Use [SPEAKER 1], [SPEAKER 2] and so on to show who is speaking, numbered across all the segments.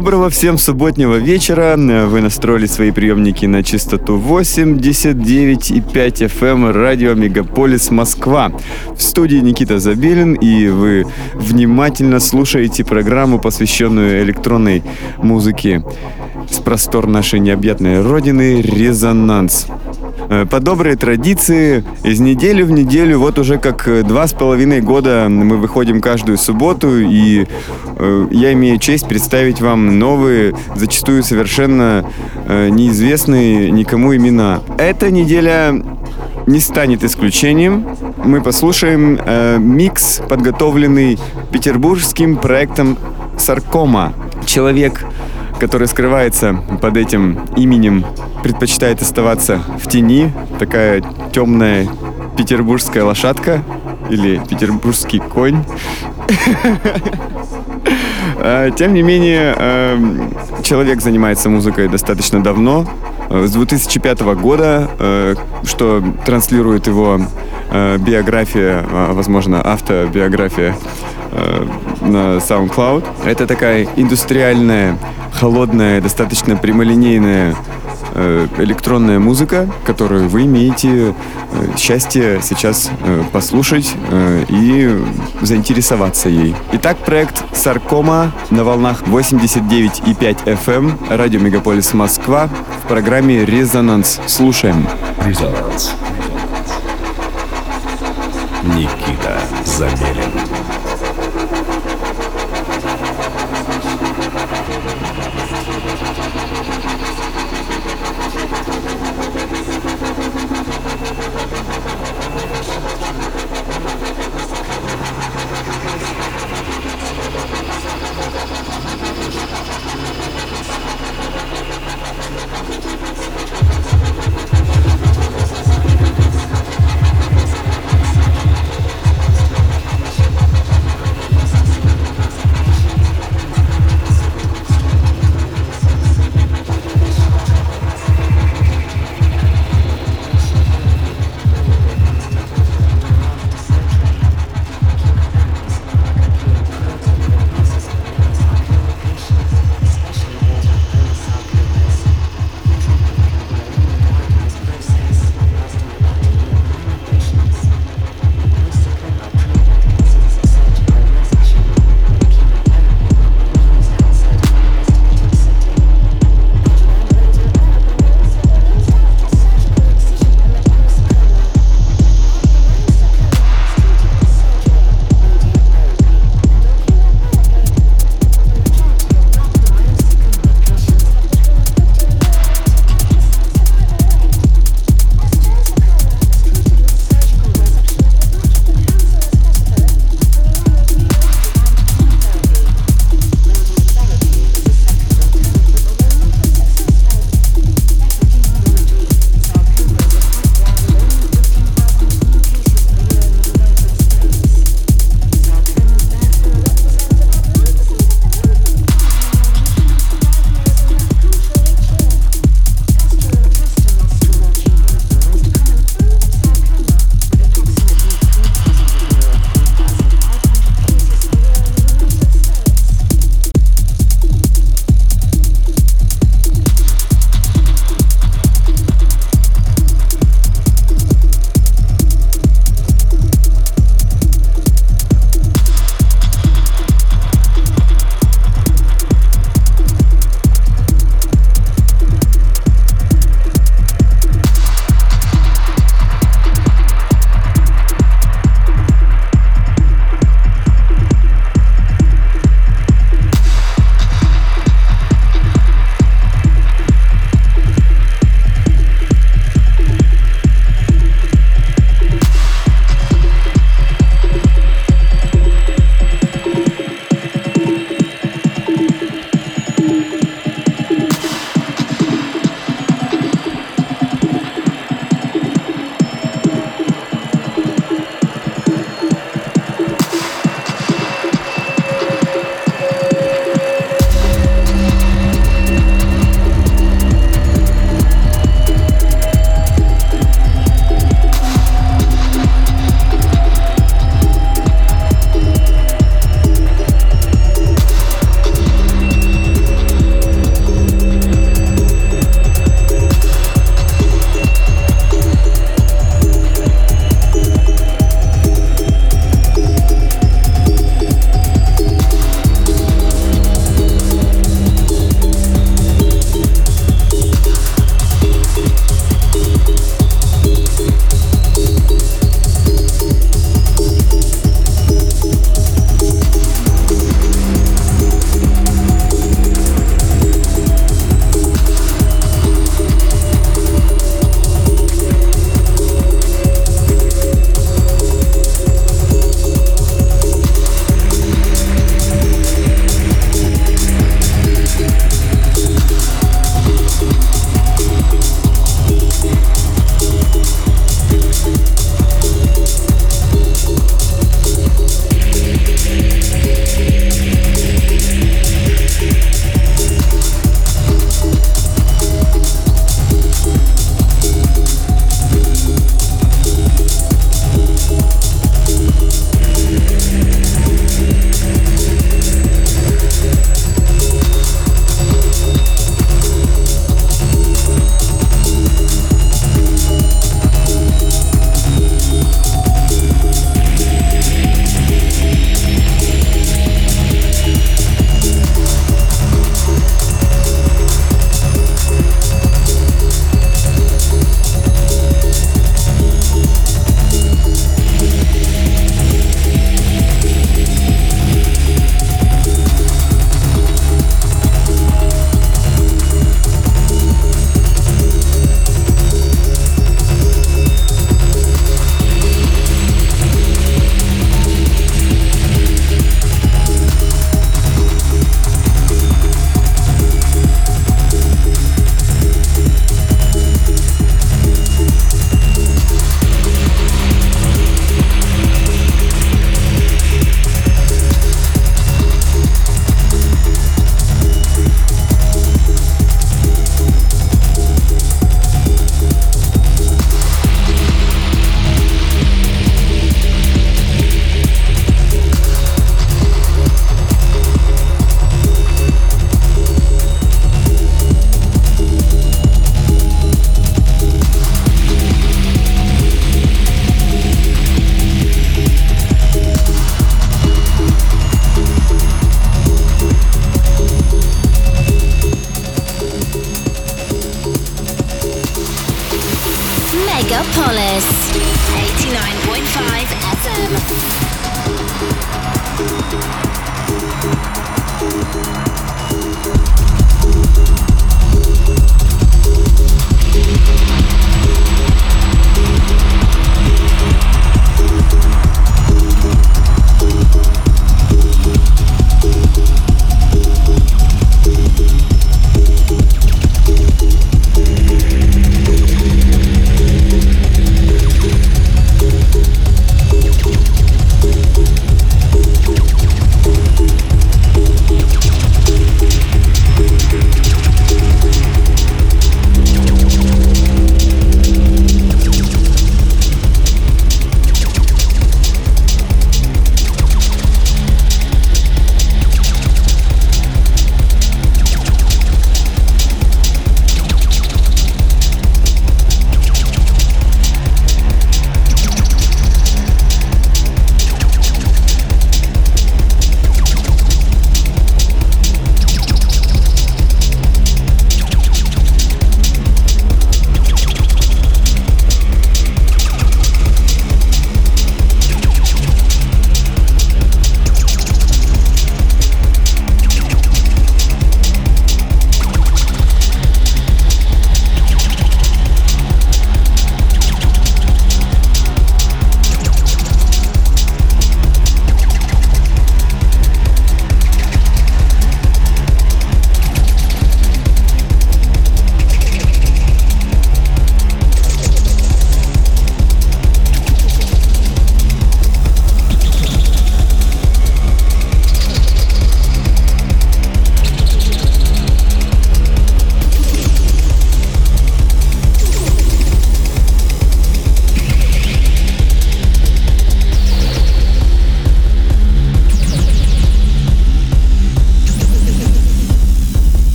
[SPEAKER 1] Доброго всем субботнего вечера. Вы настроили свои приемники на частоту 89,5 FM эм радио Мегаполис Москва. В студии Никита Забелин, и вы внимательно слушаете программу, посвященную электронной музыке с простор нашей необъятной родины «Резонанс». Э, по доброй традиции, из недели в неделю, вот уже как э, два с половиной года мы выходим каждую субботу, и э, я имею честь представить вам новые, зачастую совершенно неизвестные никому имена. Эта неделя не станет исключением. Мы послушаем э, микс, подготовленный петербургским проектом Саркома. Человек, который скрывается под этим именем, предпочитает оставаться в тени. Такая темная петербургская лошадка или петербургский конь. А, тем не менее, эм, человек занимается музыкой достаточно давно, э, с 2005 года, э, что транслирует его э, биография, а, возможно, автобиография на SoundCloud. Это такая индустриальная, холодная, достаточно прямолинейная Э, электронная музыка, которую вы имеете э, счастье сейчас э, послушать и заинтересоваться ей. Итак, проект Саркома на волнах 89,5 FM, эм, радио Мегаполис Москва в программе «Резонанс». Слушаем. Резонанс.
[SPEAKER 2] Никита Забелин.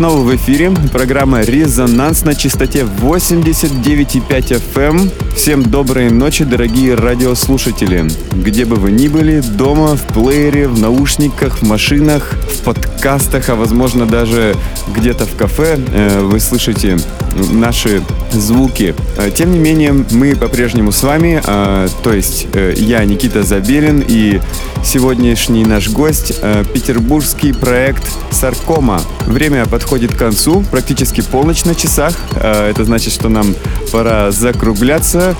[SPEAKER 1] Снова в эфире. Программа «Резонанс» на частоте 89,5 FM. Всем доброй ночи, дорогие радиослушатели. Где бы вы ни были, дома, в плеере, в наушниках, в машинах, в подкастах, а возможно даже где-то в кафе, э, вы слышите наши звуки. Э, тем не менее, мы по-прежнему с вами, э, то есть я, Никита Забелин, и сегодняшний наш гость – петербургский проект «Саркома». Время подходит к концу, практически полночь на часах. Это значит, что нам пора закругляться.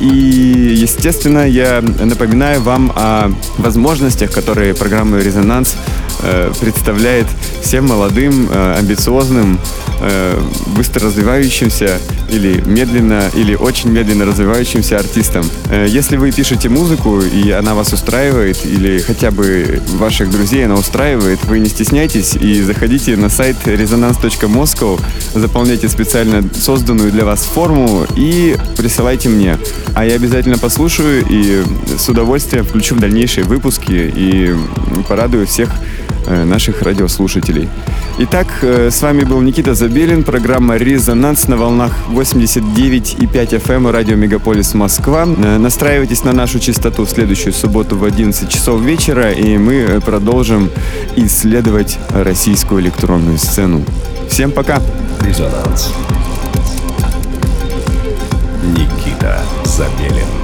[SPEAKER 1] И, естественно, я напоминаю вам о возможностях, которые программа «Резонанс» представляет всем молодым, амбициозным, быстро развивающимся или медленно, или очень медленно развивающимся артистам. Э, если вы пишете музыку, и она вас устраивает, или хотя бы ваших друзей она устраивает, вы не стесняйтесь и заходите на сайт resonance.moscow, заполняйте специально созданную для вас форму и присылайте мне. А я обязательно послушаю и с удовольствием включу в дальнейшие выпуски и порадую всех Э, наших радиослушателей. Итак, э, с вами был Никита Забелин, программа «Резонанс» на волнах 89,5 FM эм, радио Мегаполис Москва. Э, настраивайтесь на нашу частоту в следующую субботу в 11 часов вечера, и мы продолжим исследовать российскую электронную сцену. Всем пока!
[SPEAKER 2] Резонанс. Никита Забелин.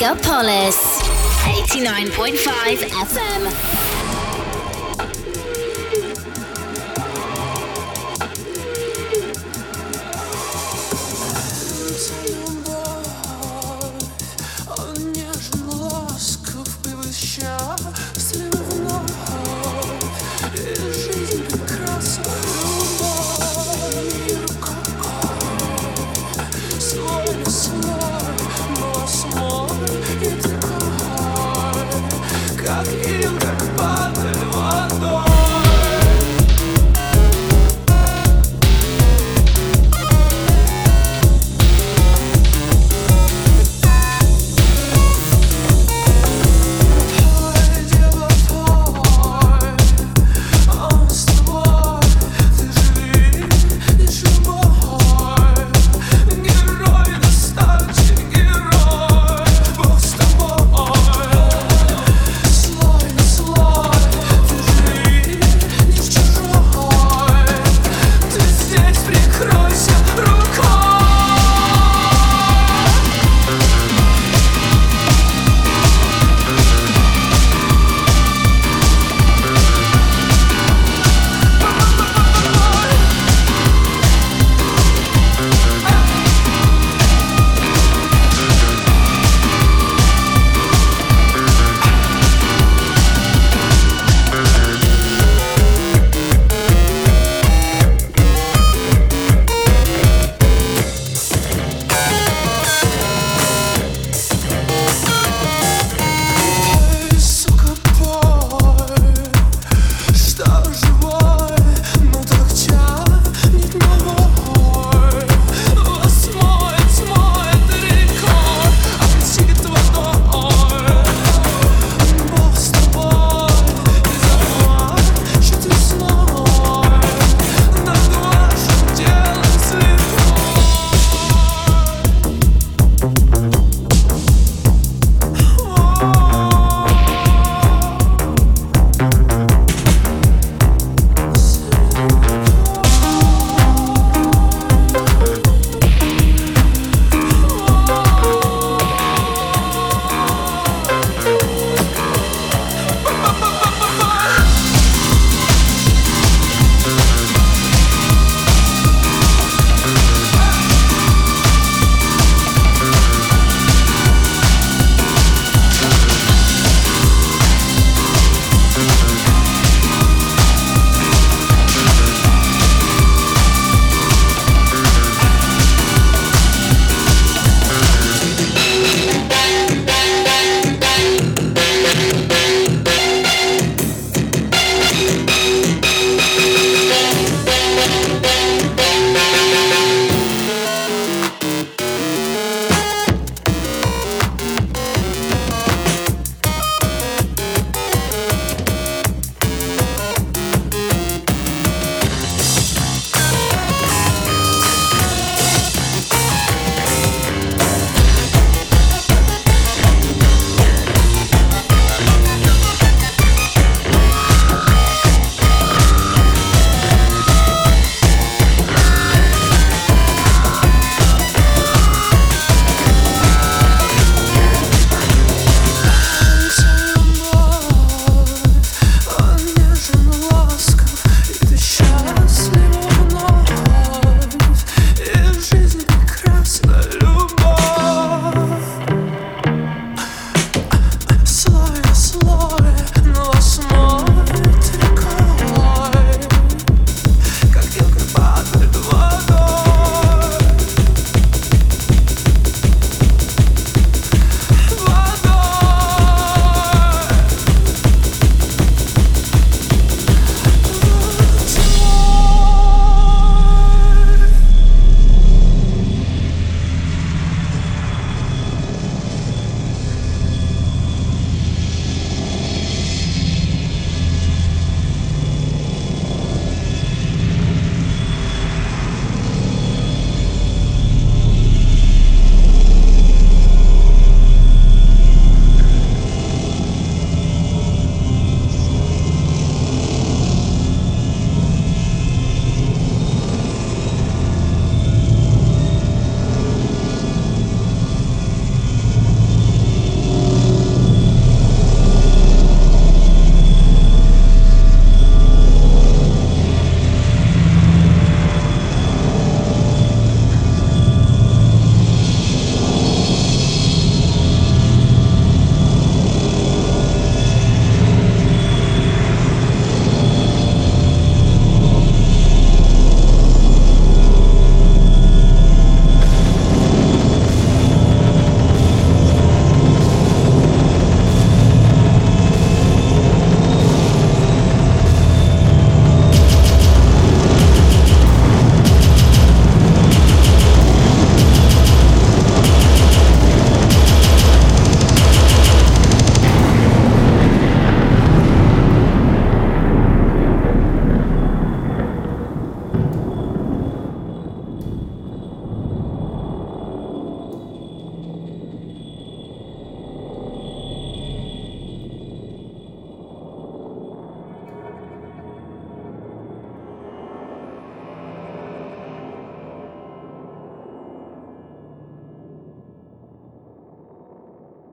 [SPEAKER 3] Megapolis 89.5